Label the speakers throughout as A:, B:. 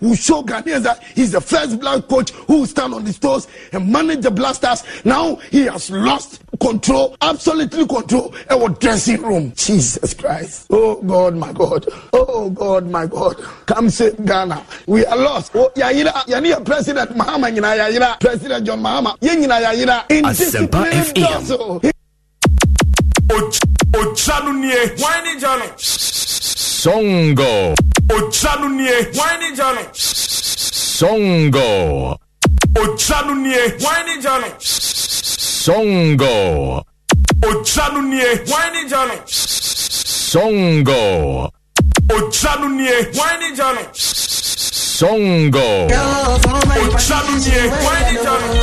A: Who show Ghanaians that he's the first black coach who will stand on the toes and manage the blasters. Now he has lost control, absolutely control, our dressing room. Jesus Christ. Oh God, my God. Oh God, my God. Come save Ghana. We are lost. Oh, Yayira, Yania President Mahama, Yayira, President John Mahama, Yina Yayira.
B: Asempa FM.
C: Ojanu nie. Wine jalo.
B: Songo.
C: Ojanu nie. Wine jalo.
B: Songo.
C: Ojanu nie. Wine jalo.
B: Songo.
C: Ojanu nie. Wine jalo.
B: Songo.
C: Ojanu nie. Wine jalo.
B: Songo.
C: Ojanu nie. Wine jalo.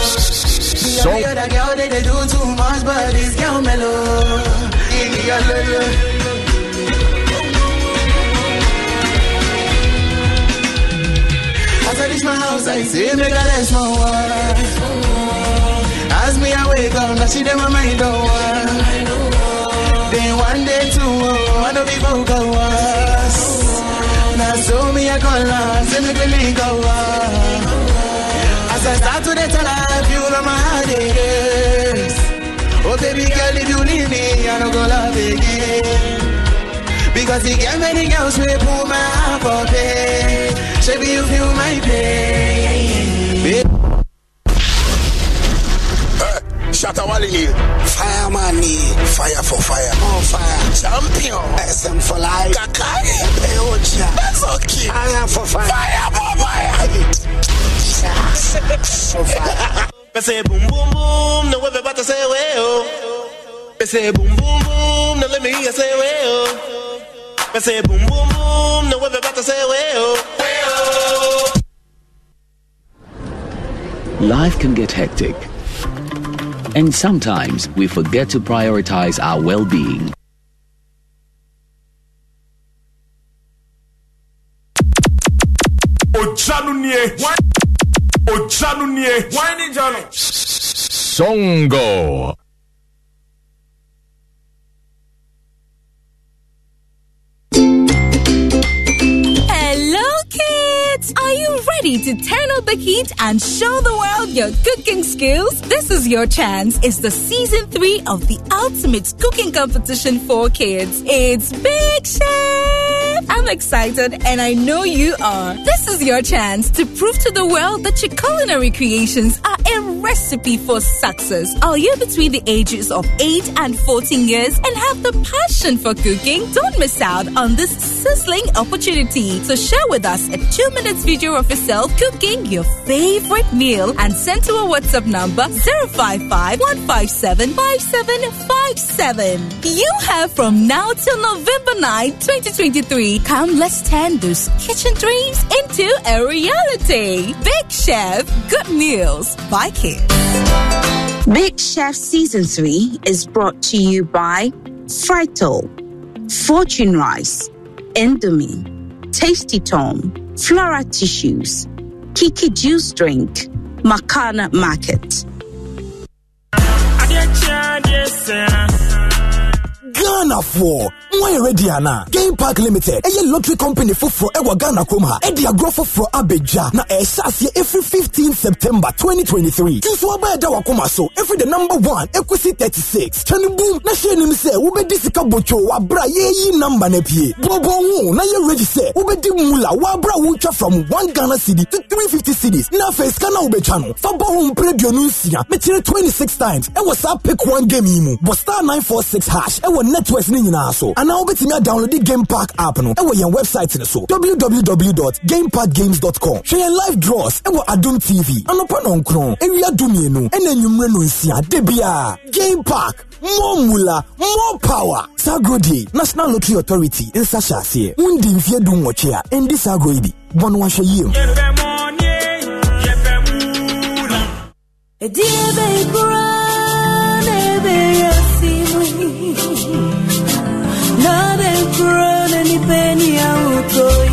B: Song.
D: The girl they, they do too much, but this girl mellow. See me got a small one. As me I wake up, now she dem my mind go on. Then one day two, oh, one of people go us. Now so me I call her, say me really go on. As I start to the her, you know my heart is. Oh baby girl, if you leave me, I don't go love again. Because you get many girls will pull my heart for pain. Baby, you feel my pain.
A: Shatta Wale here. Fireman here. Fire for fire. On fire. Champion. SM for life. Okay. Fire for fire. Fire for fire. for fire.
D: Say boom boom boom, no everybody say way oh. Say boom boom boom, no let me hear say way oh. Say boom boom boom, no everybody say way oh. Way oh.
E: Life can get hectic. And sometimes we forget to prioritize our well being.
C: Ojanu nie. Wine. Ojanu jalo.
B: Songo.
F: Ready to turn up the heat and show the world your cooking skills? This is your chance. It's the season three of the ultimate cooking competition for kids. It's Big Chef! I'm excited and I know you are. This is your chance to prove to the world that your culinary creations are a recipe for success. Are you between the ages of 8 and 14 years and have the passion for cooking? Don't miss out on this sizzling opportunity. So share with us a two minutes video of yourself cooking your favorite meal and send to our WhatsApp number 055 157 5757. You have from now till November 9, 2023. Come, let's turn those kitchen dreams into a reality. Big Chef, good meals by kids.
G: Big Chef Season 3 is brought to you by Frytol, Fortune Rice, Indomie, Tasty Tom, Flora Tissues, Kiki Juice Drink, Makana Market.
H: Ghanafoɔ. Moayɛ ready ana game park limited ɛyɛ lottery company foforɔ ɛwɔ ghana kurom ha ɛde agorɔ foforɔ abɛdwa na ɛhyɛ aseɛ ɛfiri 15 september 2023 nso aba ɛda wakoma so ɛfiri the number 1 ɛkɔsi 36 twɛne boom na hyɛ anim sɛ wobɛdi sika botwo wabrɛ a yɛyi number no pie bɔbɔ ho na yɛ ready sɛ wobɛdi mula wabrɛ a wotwa from 1 ghana cedi to 350 cedis na afei sika no a wobɛtwa no fa bɔ ho mprɛ aduonu nsia. Mekyerɛ 26 times ɛwɔ pick one game yi mu. Bɔ star 946 hash ɛwɔ networks no nyinaa so. Anaa wobɛtumi adownload game park app no ɛwɔ yɛn website no so. www.gameparkgames.com hwɛ yɛn live draws ɛwɔ adom tv anɔpa nɔnkron awia dumienu ɛna anwummerɛ no nsia da biaa game park more mula more power. Saa agorɔ die national lottery authority nsa hyɛ aseɛ. Wondi mfeɛ du nwɔtwe a ɛndi saa agorɔ yi bi. Bɔ no wahwɛ yie mu.
I: Ediebe kura nebe Penny ya utoi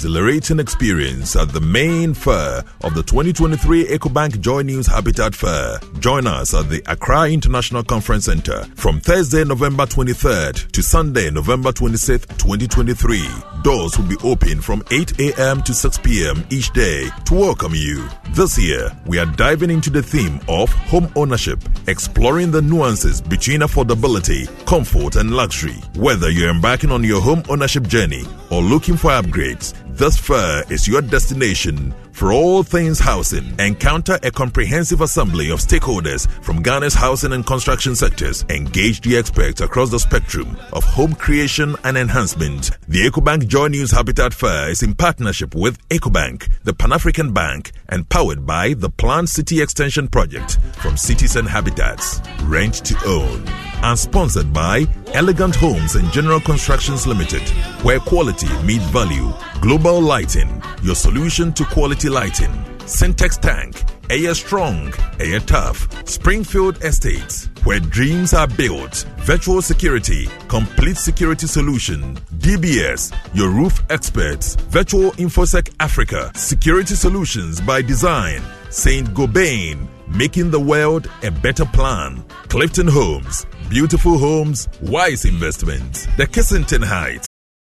C: exhilarating experience at the main fair of the 2023 EcoBank Joy News Habitat Fair. Join us at the Accra International Conference Center from Thursday, November 23rd to Sunday, November 26th, 2023. Doors will be open from 8 a.m. to 6 p.m. each day to welcome you. This year, we are diving into the theme of home ownership, exploring the nuances between affordability, comfort, and luxury. Whether you're embarking on your home ownership journey or looking for upgrades, this fair is your destination for all things housing. Encounter a comprehensive assembly of stakeholders from Ghana's housing and construction sectors. Engage the experts across the spectrum of home creation and enhancement. The EcoBank Joy News Habitat Fair is in partnership with EcoBank, the Pan African Bank, and powered by the Planned City Extension Project from Cities and Habitats. Rent to own. And sponsored by Elegant Homes and General Constructions Limited, where quality meets value. Global Lighting, your solution to quality lighting. Syntex Tank, Air Strong, Air Tough. Springfield Estates, where dreams are built. Virtual Security, complete security solution. DBS, your roof experts. Virtual Infosec Africa, security solutions by design. Saint Gobain, making the world a better plan. Clifton Homes, beautiful homes, wise investments. The Kissington Heights.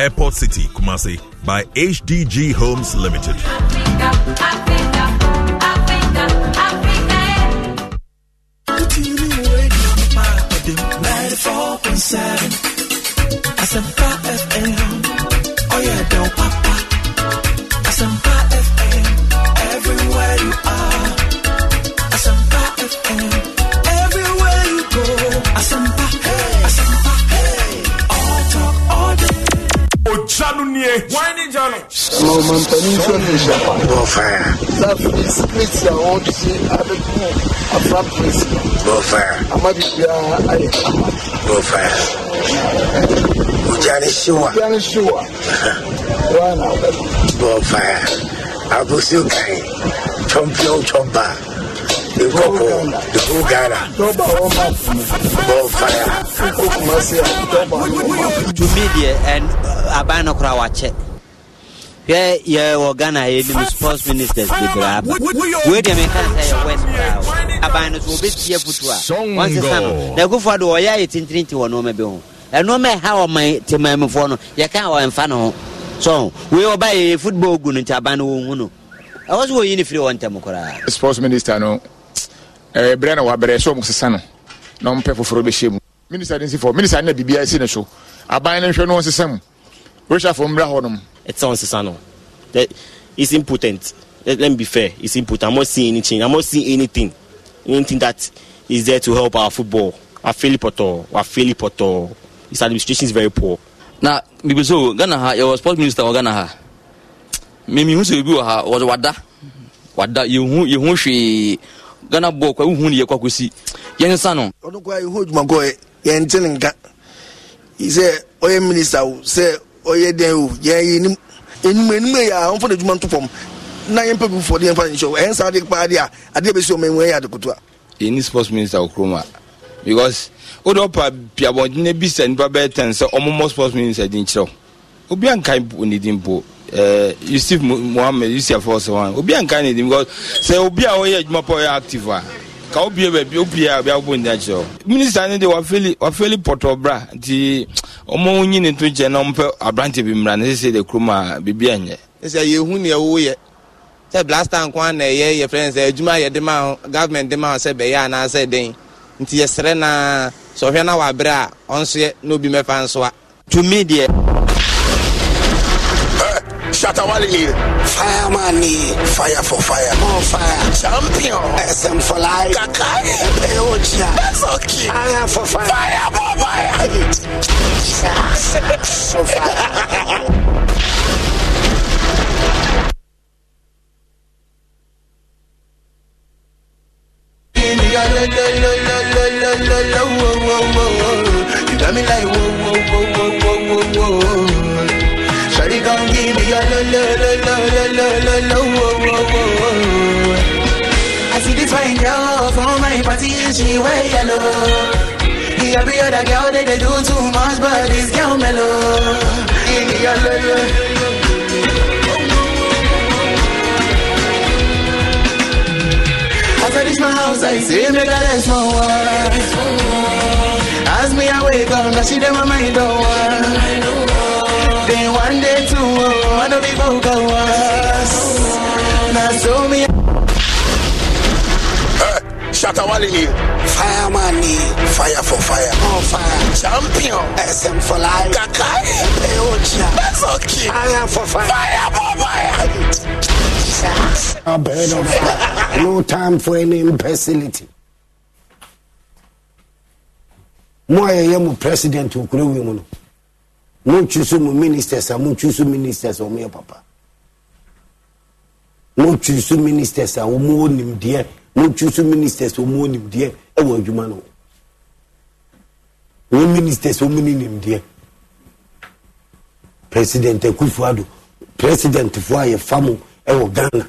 C: Airport City, Kumasi, by HDG Homes Limited.
D: 94.7 Asempa FM.
A: mpaninfoɔ ne nhyɛpa saa security a wɔde se abɛbu afra presi ama biribiaa ayɛ Ujani Shua. Ujani Shua. Wana. Bonfire. Abusio Kai. Chompio Chompa. Nkoko. The whole Ghana.
J: Bonfire. Jumidia and Abano Krawache wakyɛ hwɛ yɛwɔ ghana yɛnim sports ministers bebree aba wei deɛ meka sɛ yɛ west koraa o. aban no so wɔbɛtie foto a wɔnsesa no na akufoɔ de wɔyɛ ayɛ tintirinti wɔ nɔɔma bi ho. Ɛnɔɔma ɛha ɔman temammufoɔ no. Yɛka wɔmfa no ho. So wei ɔba yɛ football gu no nti aban no wɔhu no. Ɛwɔ so wɔyi no firi wɔ ntɛm koraa
K: sports minister no ɛɛ berɛ na wabrɛ sɛ ɔmo sesa no. Na ɔmpɛ foforɔ bɛhyɛ mu. Minister de nsi fɔ minister ne na biribiara si ne so. Aban no nhwɛ no ɔnsesa mu. Rohyafo mmra hɔ nom
L: it's on Sisano. That it's impotent. Let, let me be fair. It's impotent. I'm not seeing any change. I'm not seeing anything. Anything that is there to help our football. Poto. Our Philip Poto. His administration is very poor.
M: na bibi so ghana ha yɛwɔ sports minister wɔ ghana ha memihu sɛ obi wɔ ha wɔde wada wada yɛhu yɛhu hwee ghana bɔɔ kwa wohu ne yɛ kɔkɔsi yɛnsa no
A: ɔno kɔ yɛho adwuma kɔ yɛnte ne nka sɛ ɔyɛ minister sɛ ɔyɛ dɛn o yɛn enim enim enim yɛ a wɔn fɔ ne dwuma nto na yɛn mpɛbi fɔ deɛ nfa ne nhyɛ o ɛyɛn saa de paa de a bɛ si ɔmo ɛnwɛ yɛ adekoto a.
K: yɛn sports minister okurum because o de ɔpa piabɔnden ebi sɛ nipa bɛyɛ ten sɛ ɔmo mɔ sports minister di eh, nkyerɛw obi a nka ne di mpo ɛɛ yusuf muhammed yusuf afɔwosowon obi a nka ne di because sɛ obi a ɔyɛ adwuma pa ɔyɛ active a ka wobie baabi wopie a obi abɔ ne din akyerɛw minister no de wafeli wafeli pɔtɔ bra nti ɔmo nyi ne to nkyɛn na ɔmpɛ aberante bi mmra ne sɛ de kurom a biribi anyɛ.
N: Sɛ yɛhu neɛ woyɛ. Sɛ blaster nko a na ɛyɛ yɛfrɛ no sɛ adwuma a yɛde ma government de ma sɛ bɛyɛ anaasɛ den. Nti yɛserɛ na sɛ ɔhwɛ na waberɛ a ɔnsoɛ na obi mɛfa nsoa
J: tumi deɛ
O: Shatta Wale. Fireman, fire for fire, more fire. Champion, SM for life. Kakai, Peocha. That's okay. Fire for fire, fire for fire. for fire.
D: You got me like whoa, whoa, whoa, whoa, whoa, whoa, whoa. Your lo lo lo lo lo lo lo lo wo wo wo. I see this fine girl from my party and she wear yellow. The every other girl they, they do too much, but this girl mellow. Me your lo lo. After this my house, I say make a rest my wife. As me I wake up, now she dem my mind don't. Oh, of people go us. Now so me.
O: Shatawali, fireman, fire for fire, more fire, champion, SM for life, Kakai, Peocha, that's okay, fire for fire, fire for fire. A bird of fire. No time for any imbecility. mo a yɛyɛ mo president okuro wi mu no montwi mo ministers a montwi ministers a ɔmoyɛ papa. Montwi ministers a wɔn wɔ nimdeɛ montwi ministers a wɔn wɔ nimdeɛ ɛwɔ adwuma no. Wɔn ministers wɔn ni nimdeɛ president akufo ado. President fo a yɛfa mo ɛwɔ ghana.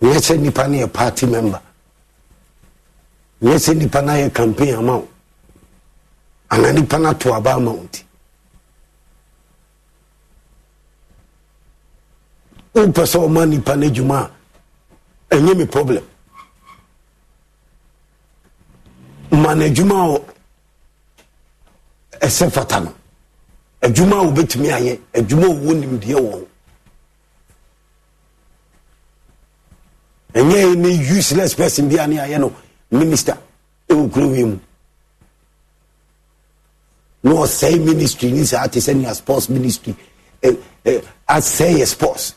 O: Nyɛ sɛ nipa no yɛ party member. Nyɛ sɛ nipa no ayɛ campaign ama ana nipa no ato aba ama wo nti. Wopɛ sɛ ɔma nipa no adwuma a ɛnyɛ me problem. Ma no adwuma a ɛsɛ fata no. Adwuma a wobɛtumi ayɛ adwuma a wɔwɔ nimdeɛ wɔ ɛnyɛ ne useless person bi a ne ayɛ no minister ɛwɔ kuro wi mu na ɔsɛe ministry ni saa te sɛ nea sports ministry. Eh, eh, asɛe yɛ sports.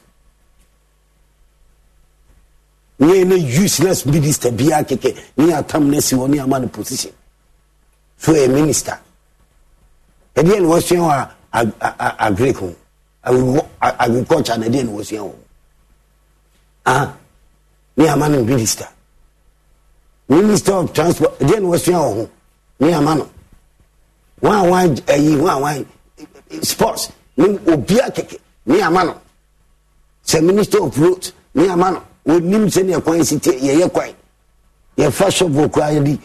O: Ne ne useless minister biara kɛkɛ ne atam no asi hɔ ne ama no position. So yɛ minister. Ɛdeɛ ne wɔsua wɔ agric ho agriculture na ɛdeɛ ne wɔsua wɔ ah ne ama no minister. Minister of transport ɛdeɛ ne wɔsua wɔ ho ne ama no wọn a wọn ayi wọn a wọn sports. Ne obiara kɛkɛ ne ama no sɛ minister of roads ne ama no onim sɛnea kwan si te yɛyɛ kwan yɛfa shovel koraa yɛde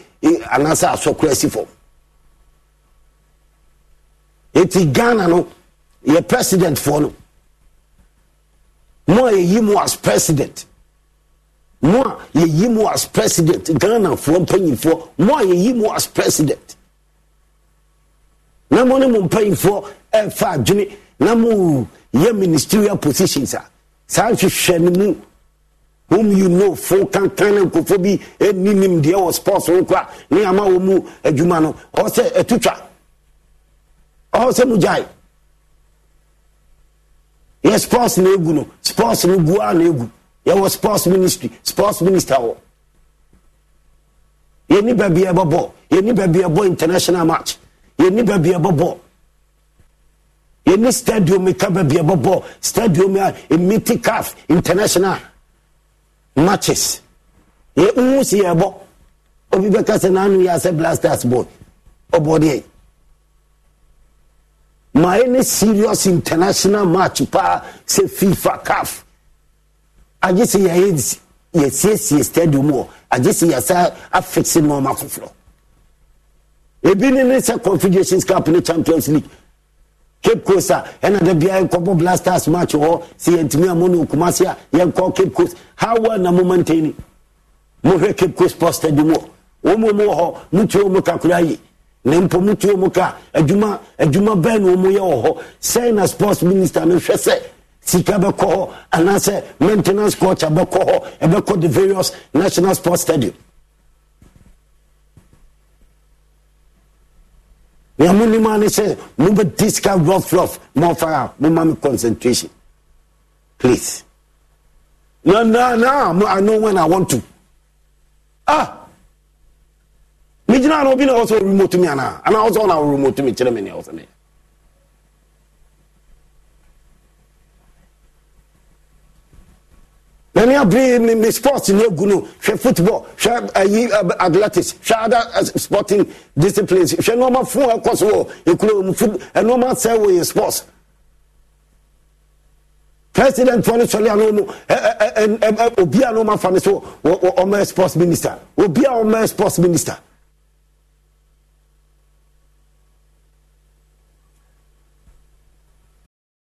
O: anaasɛ asɔ koraa si fam eti ghana no yɛ president foɔ no. Mo a yɛyi mo as president. Mo a yɛyi mo as president. Ghana foɔ mpanyinfoɔ mo a yɛyi mo as president na mo ne mo mpanyinfoɔ ɛfa adwene. Na mo yɛ ministerial positions a saa nhwehwɛ no mu whom you know fo kankan ne nkofo bi ɛni nim deɛ wɔ sports ho kora ne ama wɔ mu adwuma no. Ɔwɔ sɛ ɛtutwa ɔwɔ sɛ mo gyae yɛ sports na egu no sports no gu a na egu. Yɛwɔ sports ministry sports minister wɔ. Yɛni baabi ɛbɔ bɔ yɛni baabi ɛbɔ international match yɛni baabi ɛbɔ bɔ yɛni stadium ka baabi ɛbɔ bɔ stadium a emiti caf international. Matches. Yɛ nhu si yɛ obi bɛ kasa n'anu yɛ asɛ blasters boy. Ɔbɔ deɛ ma any serious international match paa sɛ fifa caf. Agye sɛ yɛyɛ yɛsiesie stadium wɔ agye sɛ yɛsa afix nneɛma foforɔ ebi ne ne sɛ confederations cup ne champions league. Cape coast a ɛna da bia yɛkɔbɔ blasters match hɔ sɛ yɛntumi amɔ ne okumase a yɛnkɔ cape coast. How well na mo maintain. Mohwɛ cape coast sports stadium wɔ wɔn mu wɔ hɔ mutuo mu kakra yi. Na mpo mutuo mu ka. Adwuma adwuma bɛn na wɔn yɛ wɔ hɔ sɛn na sports minister no hwɛ sɛ sika bɛkɔ hɔ anaasɛ maintenance culture bɛkɔ hɔ ɛbɛkɔ the various national sports stadium nea monim a ne sɛ mobɛdi sika rofrof mɔfara a moma me concentration. Please. Na na na I know when I want to. Ah! Megyina na obi na ɔwɔ remote ɔremoto me anaa anaa ɔwɔ sɛ ɔna ɔremoto me kyerɛ me. nea ɔwɔ sɛ nani abiri mi mi sports ni egu no. Hwɛ football hwɛ ayi athletics hwɛ other uh, sporting disciplines hwɛ nneɛma fún ɛkɔ so wɔ ekuro mu foot nneɛma sɛ wɔ yɛ sports. President fɔ ne sɔle ano mu ɛ ɛ ɛ obi a n'ɔma fa ne so ɔmɛ sports minister. Obi a ɔmɛ sports minister.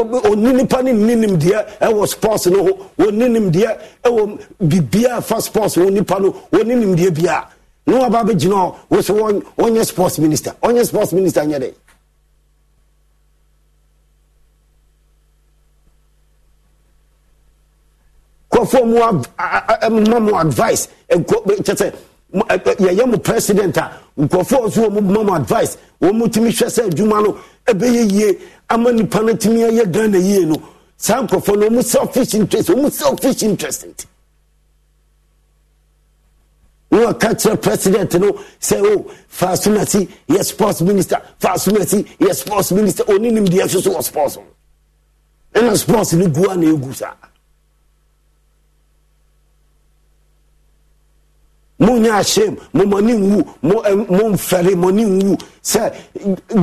O: Oni nipa ne nni nimdeɛ ɛwɔ sports no ho wɔni nimdeɛ ɛwɔ biribiaa fa sports wɔ nipa no wɔni nimdeɛ biaa ne waba bɛgyina hɔ wo sɛ wɔnyɛ sports minister. Ɔnyɛ sports minister nyɛ dɛ kɔfoɔ mu ma mo advice. Kyɛ sɛ yɛyɛ mo president a nkurɔfoɔ nso wɔ mu advice wɔn mu tumi hwɛ sɛ adwuma no ɛbɛyɛ yie. Ama nipa no tumi ayɛ ghana yie no. Saa nkurɔfoɔ no wɔn selfish interest wɔn selfish interest na wɔka kyerɛ president no sɛ o fa so ma si yɛ sports minister fa so ma si yɛ sports minister. Ɔne nim deɛ so so wɔ sports no ɛna sports no gu a na ɛgu saa monyɛ ahyɛm momɔne nwu momfɛre mɔne nwu sɛ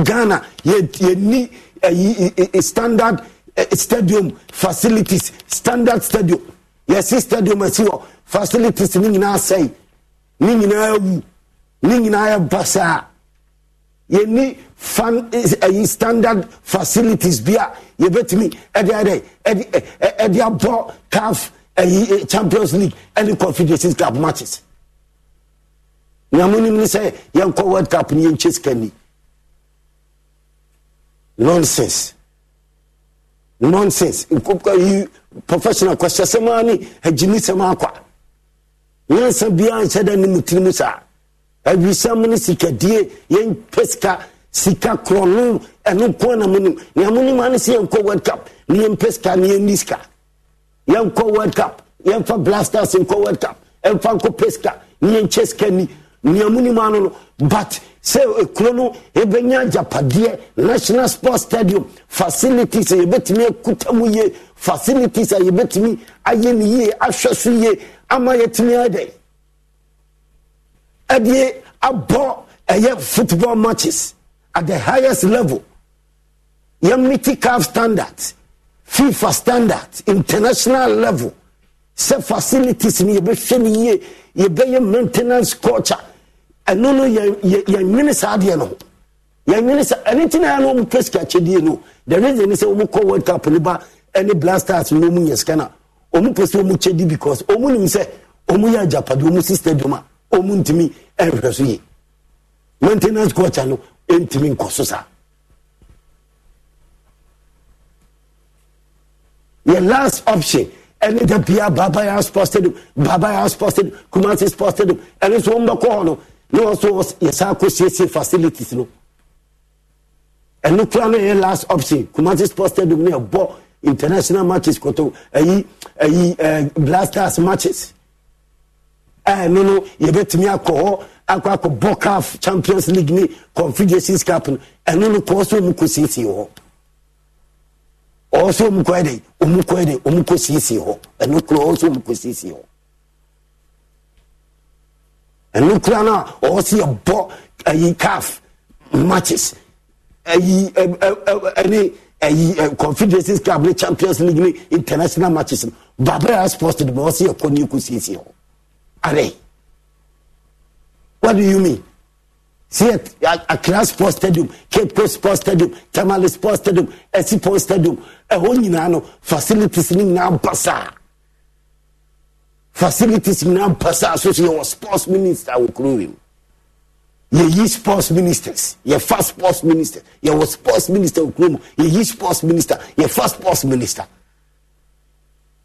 O: ghana yɛni yɛ, standard uh, stadium facilities standard stadium. Yɛsi stadium asi hɔ facilities ne nyinaa sɛe ne nyinaa wu ne nyinaa yɛ basaa yɛni fan ayi standard facilities bi a yɛbɛtumi ɛde ɛde ɛde abɔ caf ayi champions league ɛne confederations cup matches nyamunim ne sɛ yɛnkɔ world cup ne yɛnkyɛ sika ni. Nonsense. Nonsense. Yi professional kwasiɛ sɛm a ne agyini sɛm akwa nyansa biara nhyɛ da ne mu tiri mu saa awisɛm ne sikadie yɛmpɛ sika. Sika korɔ no ɛno ko na mu nim nea mo nim ane sɛ yɛnkɔ world cup ne yɛmpɛ sika ne yɛnni sika. Yɛnkɔ world cup yɛmfa blasters nkɔ world cup ɛmfa nkɔ pɛ sika ne yɛnkyɛ sika ni nea mo nim ano no but sɛ ekuro no ebenya agyapadeɛ national sports stadium facilities a yɛbɛtumi akuta mu yie facilities a yɛbɛtumi ayɛ ne yie ahwɛ so yie ama yɛtumi ayɛ ɛdeɛ abɔ ɛyɛ football matches at the highest level. Yɛmiti caf standards fifa standards international level. Sɛ facilities ni yɛbɛhwɛ ne yie yɛbɛyɛ maintenance culture ɛno no yɛnwene saa adeɛ no yɛnwene saa ɛno nti na yɛ no ɔmo pɛ sika akyɛdeɛ no. The reason ni sɛ ɔmo kɔ world cup ne ba ɛne blasters no ɔmo yɛ sika na. Ɔmo pɛ sɛ ɔmo kyɛdi because ɔmo nim sɛ ɔmo yɛ agyapade ɔmo si stadium a ɔmo ntumi ɛnhwɛ so yie. Maintenance culture no ɛntumi nkɔ so saa. Yɛ last option ɛne da bia babaya sports stadium babaya sports stadium kumasi sports stadium ɛne nso wɔn bɛkɔ hɔ no ne wɔn nso yɛsan akɔ siesie facilities no. Ɛno kura no yɛ last option. Kumasi sports stadium ne ɛbɔ international matches koto ɛyi ɛyi ɛɛ blasters matches. Ɛno no yɛbɛtumi akɔ hɔ akɔ akɔ bɔ caf champions league ne confederations cup no. Ɛno no kɔɔ so mu kɔ siesie hɔ. Ɔwɔ so mu kɔ ɛdɛ ɔmu kɔ ɛdɛ ɔmu kɔ siesie hɔ. Ɛno kura ɔwɔ so mu kɔ siesie hɔ ɛno kura no a ɔwɔ so yɛ bɔ ɛyi caf matches ɛ ɛne ɛyi confederations cup ne champions league ne international matches no babaya sports de ma ɔwɔ so yɛ kɔ ne kɔ siesie hɔ are. What do you mean? See accra sports stadium cape coast sports stadium tamale sports stadium esipon stadium ɛhɔ nyinaa no facilities ne nyinaa basaa facilities nyinaa basaa so so yɛwɔ sports minister wɔ kuro wiem yɛyi sports ministers yɛfa sports minister yɛwɔ sports minister wɔ kuro mu yɛyi sports minister yɛfa sports minister.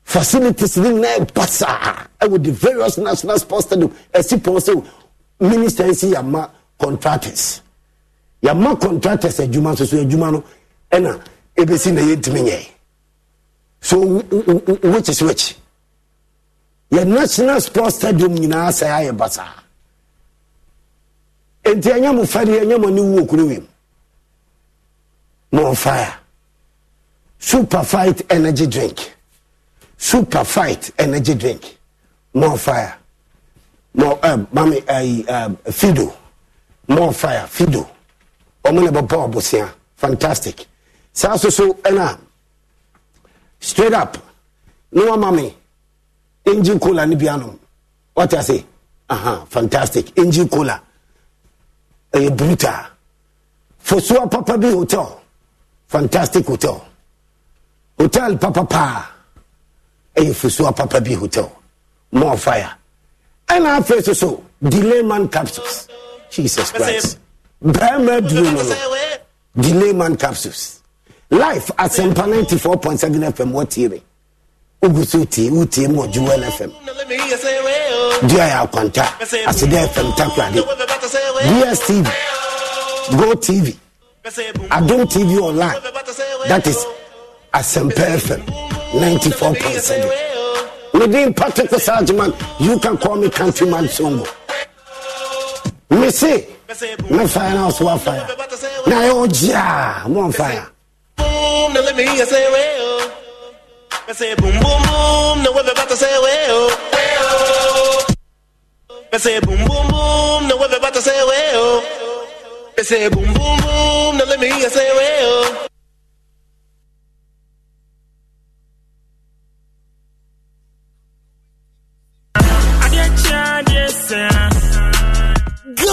O: Facilities ne nyinaa basaa ɛwɔ the various national sports stadium esipon sɛ minister nsi yama contractors. Yama contractors eh, adwuma nso so eh, adwuma no ɛna eh, ebesi na yɛntumi nyɛ so which is which yɛ national sports stadium nyinaa sɛ ayɛ basaa nti ɛnyɛ mo fɛde ɛnyɛ mo ne wu okuro wiem mo fire. Super fight energy drink. Super fight energy drink. More fire. More um, mami uh, um, fido. More fire fido. Ɔmo na bɛbɔ ɔbosia fantastic. Saa so so ɛna straight up. Ne wa mami engine cola ne bi anom what I say? Aha fantastic. Engine cola ɛyɛ brutal fosuwa papa bi hotel. Fantastic hotel. Hotel papa paa ɛyɛ fosuwa papa bi hotel. More fire. Ɛna afei so so delay man capsules. Jesus christ. Bɛrima duro no. No delay man capsules. Life asɛmpa 94.7 fm wɔtiere wogu so tie wotie mu ɔdwewel fm dua yɛ akwanta aseda fm takorade dstv go tv adom tv online. That is asɛmpa fm 94.7 Within Patrick Sajman, you can call me Countryman Songo. mɛfae na ɔso wafae na ɛyɛ ɔgye a moamfae a
D: Boom, now let me say. I boom, boom, boom. Now we're about to say, well, well. I say boom, boom, boom. Now we're about to say, well. Oh. Oh. I say boom, boom, boom. Now let me hear say you say, well. Oh.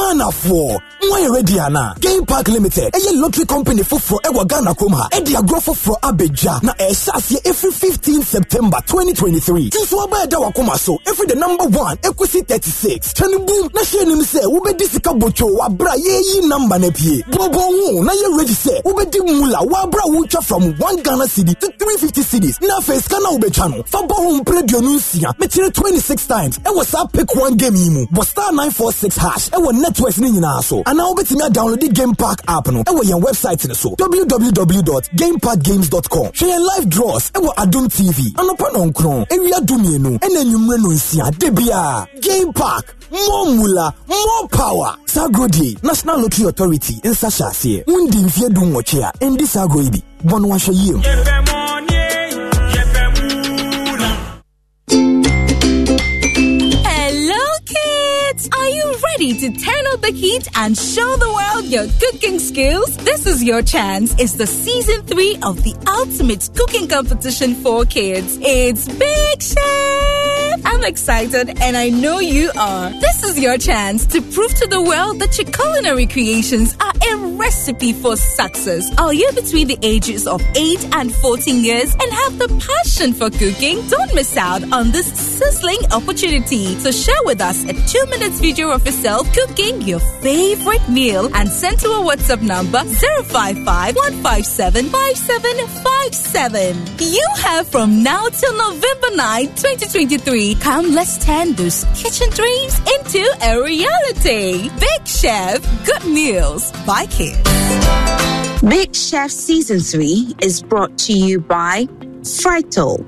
H: Ghanafoɔ. Moayɛ ready ana? Game park limited ɛyɛ lottery company foforɔ ɛwɔ ghana kurom ha. Ɛde agorɔ foforɔ abɛdwa na ɛhyɛ aseɛ ɛfiri 15 september 2023 tinso aba ɛda wakoma so ɛfiri the number 1 ɛkɔsi 36 twɛne bum na hyɛ anim sɛ wobɛdi sika botwo wabrɛ a yɛyi number no pie. Bɔbɔ ho na yɛ ready sɛ wobɛdi mula wabrɛ a wotwa from 1 ghana cedi to 350 cedis na afei sika no a wobɛtwa no fa bɔ ho mprɛ aduonu nsia. Mekyerɛ 26 times ɛwɔ saa pick one game yi mu. Bɔ star 946 hash ɛwɔ networks no nyinaa so. Anaa wobɛtumi adownload game park app no ɛwɔ yɛn website no so. www.gameparkgames.com hwɛ yɛn live draws ɛwɔ adom tv anɔpa nɔnkron awia dumienu ɛna anwummerɛ no nsia. Da bia game park more mula more power. Saa agorɔ die national lottery authority nsa hyɛ aseɛ. Wondi mfeɛ du nwɔtwe a ɛndi saa agorɔ yi bi. Bɔ no wahwɛ yie
F: Are you ready to turn up the heat and show the world your cooking skills? This is your chance. It's the season three of the ultimate cooking competition for kids. It's Big Chef! I'm excited and I know you are. This is your chance to prove to the world that your culinary creations are a recipe for success. Are you between the ages of 8 and 14 years and have the passion for cooking? Don't miss out on this sizzling opportunity. So share with us a two minutes video of yourself cooking your favorite meal and send to our WhatsApp number 055 157 5757. You have from now till November 9, 2023. Come, let's turn those kitchen dreams into a reality. Big Chef, good meals by kids.
G: Big Chef Season 3 is brought to you by Frytol.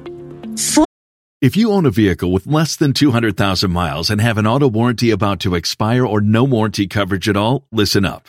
P: If you own a vehicle with less than 200,000 miles and have an auto warranty about to expire or no warranty coverage at all, listen up.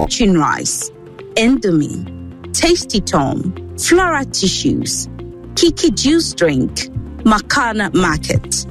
G: Fortune Rice, Indomie, Tasty Tom, Flora Tissues, Kiki Juice Drink, Makana Market.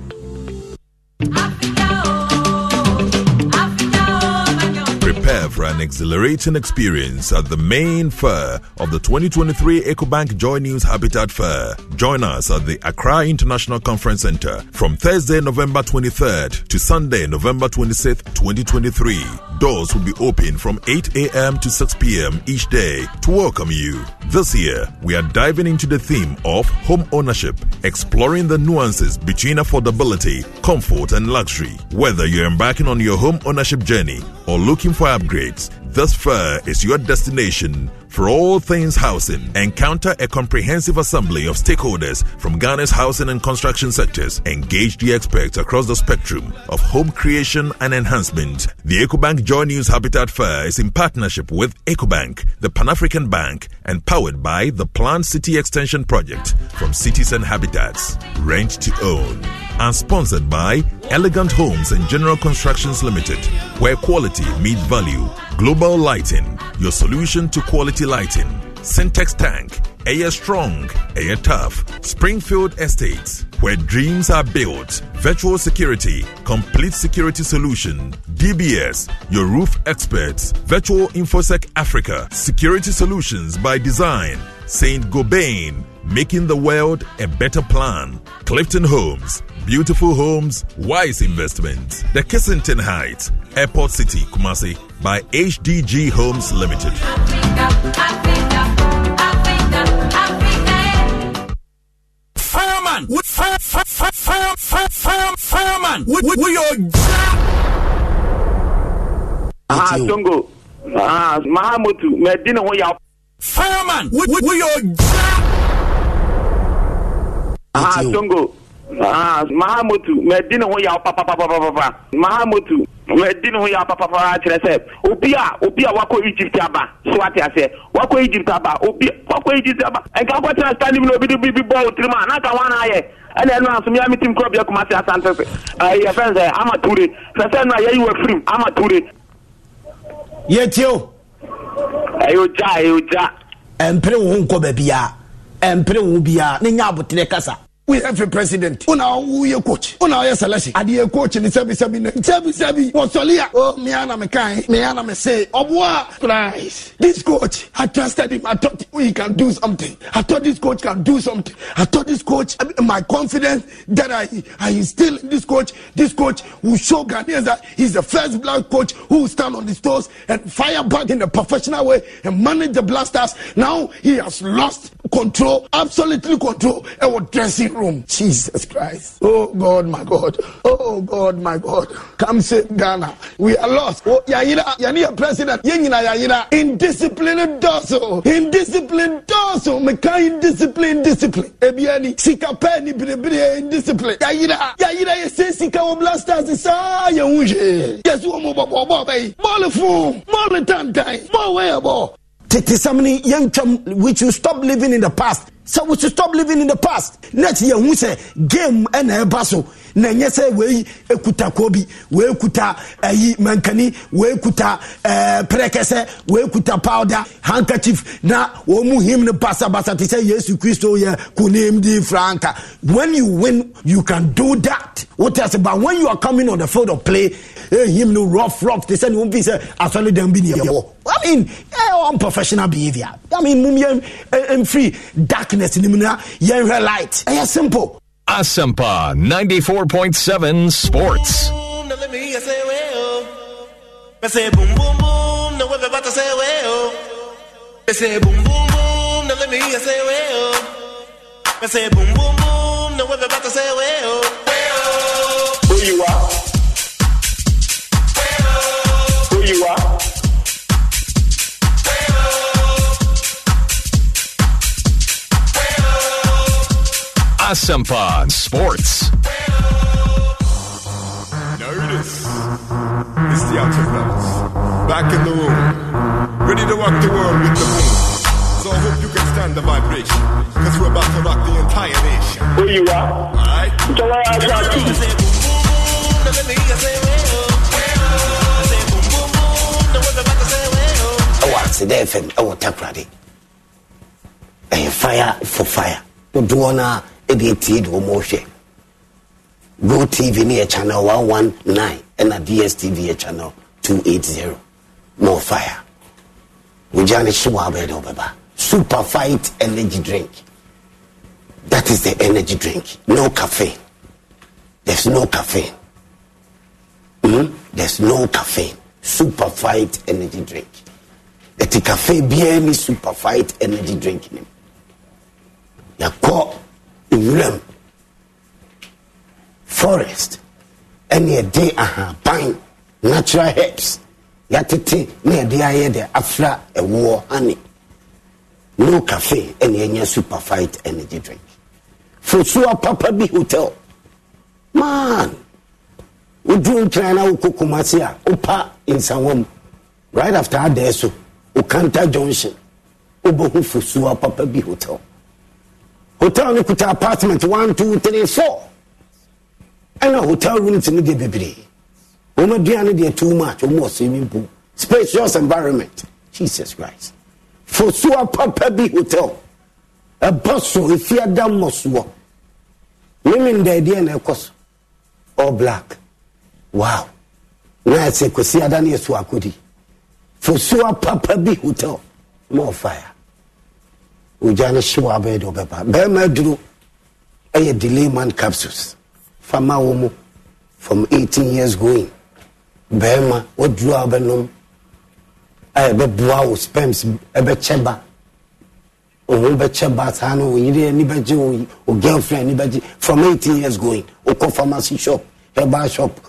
C: Prepare for an exhilarating experience at the main fair of the 2023 EcoBank Joy News Habitat Fair. Join us at the Accra International Conference Center from Thursday, November 23rd to Sunday, November 26th, 2023. Doors will be open from 8 a.m. to 6 p.m. each day to welcome you. This year, we are diving into the theme of home ownership, exploring the nuances between affordability, comfort, and luxury. Whether you're embarking on your home ownership journey or looking for upgrades, this fair is your destination for all things housing. Encounter a comprehensive assembly of stakeholders from Ghana's housing and construction sectors. Engage the experts across the spectrum of home creation and enhancement. The EcoBank Joy News Habitat Fair is in partnership with EcoBank, the Pan African Bank, and powered by the Planned City Extension Project from Cities and Habitats. Rent to own. And sponsored by Elegant Homes and General Constructions Limited, where quality meets value. Global Lighting, your solution to quality lighting. Syntex Tank, Air Strong, Air Tough. Springfield Estates, where dreams are built. Virtual Security, complete security solution. DBS, your roof experts. Virtual InfoSec Africa, security solutions by design. St. Gobain, making the world a better plan. Clifton Homes, beautiful homes, wise investments. The Kissington Heights, Airport City, Kumasi, by HDG Homes Limited.
B: Fireman! Fire, fire, fire, fire, fire, fire, fireman! We, we, we are
Q: Ah, Tongo. Ah, Mahamutu. Medina ho ya.
B: Fireman! We, we, we are
Q: Ah, Tongo. mahamotu mɛdi ne ho yaw papapapapa mahamotu mɛdi ne ho yaw papapapa kyerɛ sɛ obi a obi a wakɔ egypt aba so ate aseɛ wakɔ egypt aba obi wakɔ egypt aba nka akɔ tena stadium na obi de bi bi bɔ otiri mu a wɔn anayɛ ɛna ɛnu asomya mi ti mu ɛkuma se asante se ɛɛ yɛ fɛn sɛ ama ture sɛsɛ nu a yɛyi wɔ firim ama ture.
R: yɛ tie o.
Q: ɛyɛ ogya ɛyɛ ogya.
R: ɛmpere wo nkɔ baabi a ɛmpere wo bi ne nya abotire kasa.
S: We have a president. Una woyɛ coach. Una woyɛ selection adeɛ coach ne sɛbisɛbi no sɛbisɛbi wɔsɔle oh, a o mea na mekae mea na mese ɔboa christ. This coach i trusted him. I thought he can do something. I thought this coach can do something. I thought this coach my confidence that i i instill in this coach this coach will show ghanaians that he's the first black coach who will stand on his toes and fire back in a professional way and manage the Black Stars. Now he has lost control absolutely control ɛwɔ dressing room. Jesus christ. Oh god my god. Oh god my god. Come save ghana we are lost. Oh yayira yanni yɛ president. Yɛn nyina yayira indiscipline dɔso indiscipline dɔso meka indiscipline discipline. Ebiani sika pɛ ni biribiri indiscipline. Yayira yayira yɛ se sika wɔ Black Stars saa yɛn ho hwee yɛsi wɔn mo bɔ bɔ bɔ bɛyi bɔɔlu fun bɔɔlu tantan bɔɔlu wɛyɛ bɔ.
R: Tete sɛm ne yɛntwam we should stop living in the past. Sɛ we should stop living in the past net yɛhu sɛ game ɛna ɛba so. Na ɛnyɛ sɛ wei ekuta kobi wei kuta ɛyi mankani wei kuta ɛɛ pɛrɛkɛsɛ wei kuta powder handkerchief. Na wɔn mu him ne basabasa te sɛ yesu kristo yɛ kunim di franka. When you win you can do that. What else but when you are coming on the field of play Eh, him no rough rough te sɛ ne wɔn fi eh, sɛ asɔle dɛm bi ni ɛwɔ i mean eh, unprofessional behaviour i mean mum yɛn mfiri um, eh, um, darkness ni mu na yɛn hwɛ light ɛyɛ simple.
T: Asempa 94.7 Sports.
U: Now let me hear you say. I say boom, boom, boom. Now we're about to say, well. I say boom, boom, boom. Now let me say, well. Say boom, boom, boom. Now we're about to say, well. Well.
Q: Who you are? You are?
T: Asempa Sports.
B: Notice. It's the Outer Fellas. Back in the room. Ready to rock the world with the boom. So I hope you can stand the vibration. Cause we're about to rock the entire nation.
Q: Who you are?
B: Alright?
O: Ɛwɔ aseda fm ɛwɔ takrade ɛyɛ fire for fire. Dodoɔ no a ɛde hwɛ go tv ne yɛ channel 119 ɛna dstv yɛ channel 280 more fire. Wogya ne hye wɔ abɛɛ de wobɛba super fight energy drink. That is the energy drink. No caffeine. There's no caffeine. Mm? there's no caffeine super fight energy drink. Ɛti cafe biara ne super fight energy drink nim yɛkɔ nwuram forest. Ɛne yɛde ahaban natural herbs. Yɛatete na yɛde ayɛ de afra ɛwoɔ honey. No cafe ɛne yɛnyɛ super fight energy drink. Fosuo papa bi hotel. Man woduru nkran na wokɔ kumase a wopa nsawa mu. Right after adaɛ so okanta junction. Wobɛhu fosuo papa bi hotel. Hotel no kuta apartment one two three four. Ɛna hotel rooms no deɛ bebree. Wɔn aduane deɛ too much wɔn wɔ swimming pool. Spacious environment. Jesus christ. Fosuo papa bi hotel. Ɛbɔ so efiada mmɔsoɔ. Mímí ndɛɛdeɛ na ɛkɔ so. All black wow. Na ɛsɛ kwasi ada ne yɛ so akodi fosuo papa bi hotel. More fire. Ogya no hye wɔ abɛyɛ deɛ ɔbɛba bɛrima aduro ɛyɛ delay man capsules. Fama wɔ mu from 18 years going. Bɛrima waduro a wobɛnom a ɛbɛboa wo sperms ɛbɛkyɛ ba òun bɛkyɛ ba saa no oyiri ani bɛgye o girlfriend ani bɛgye from 18 years going. Okɔ pharmacy shop. Herbal shop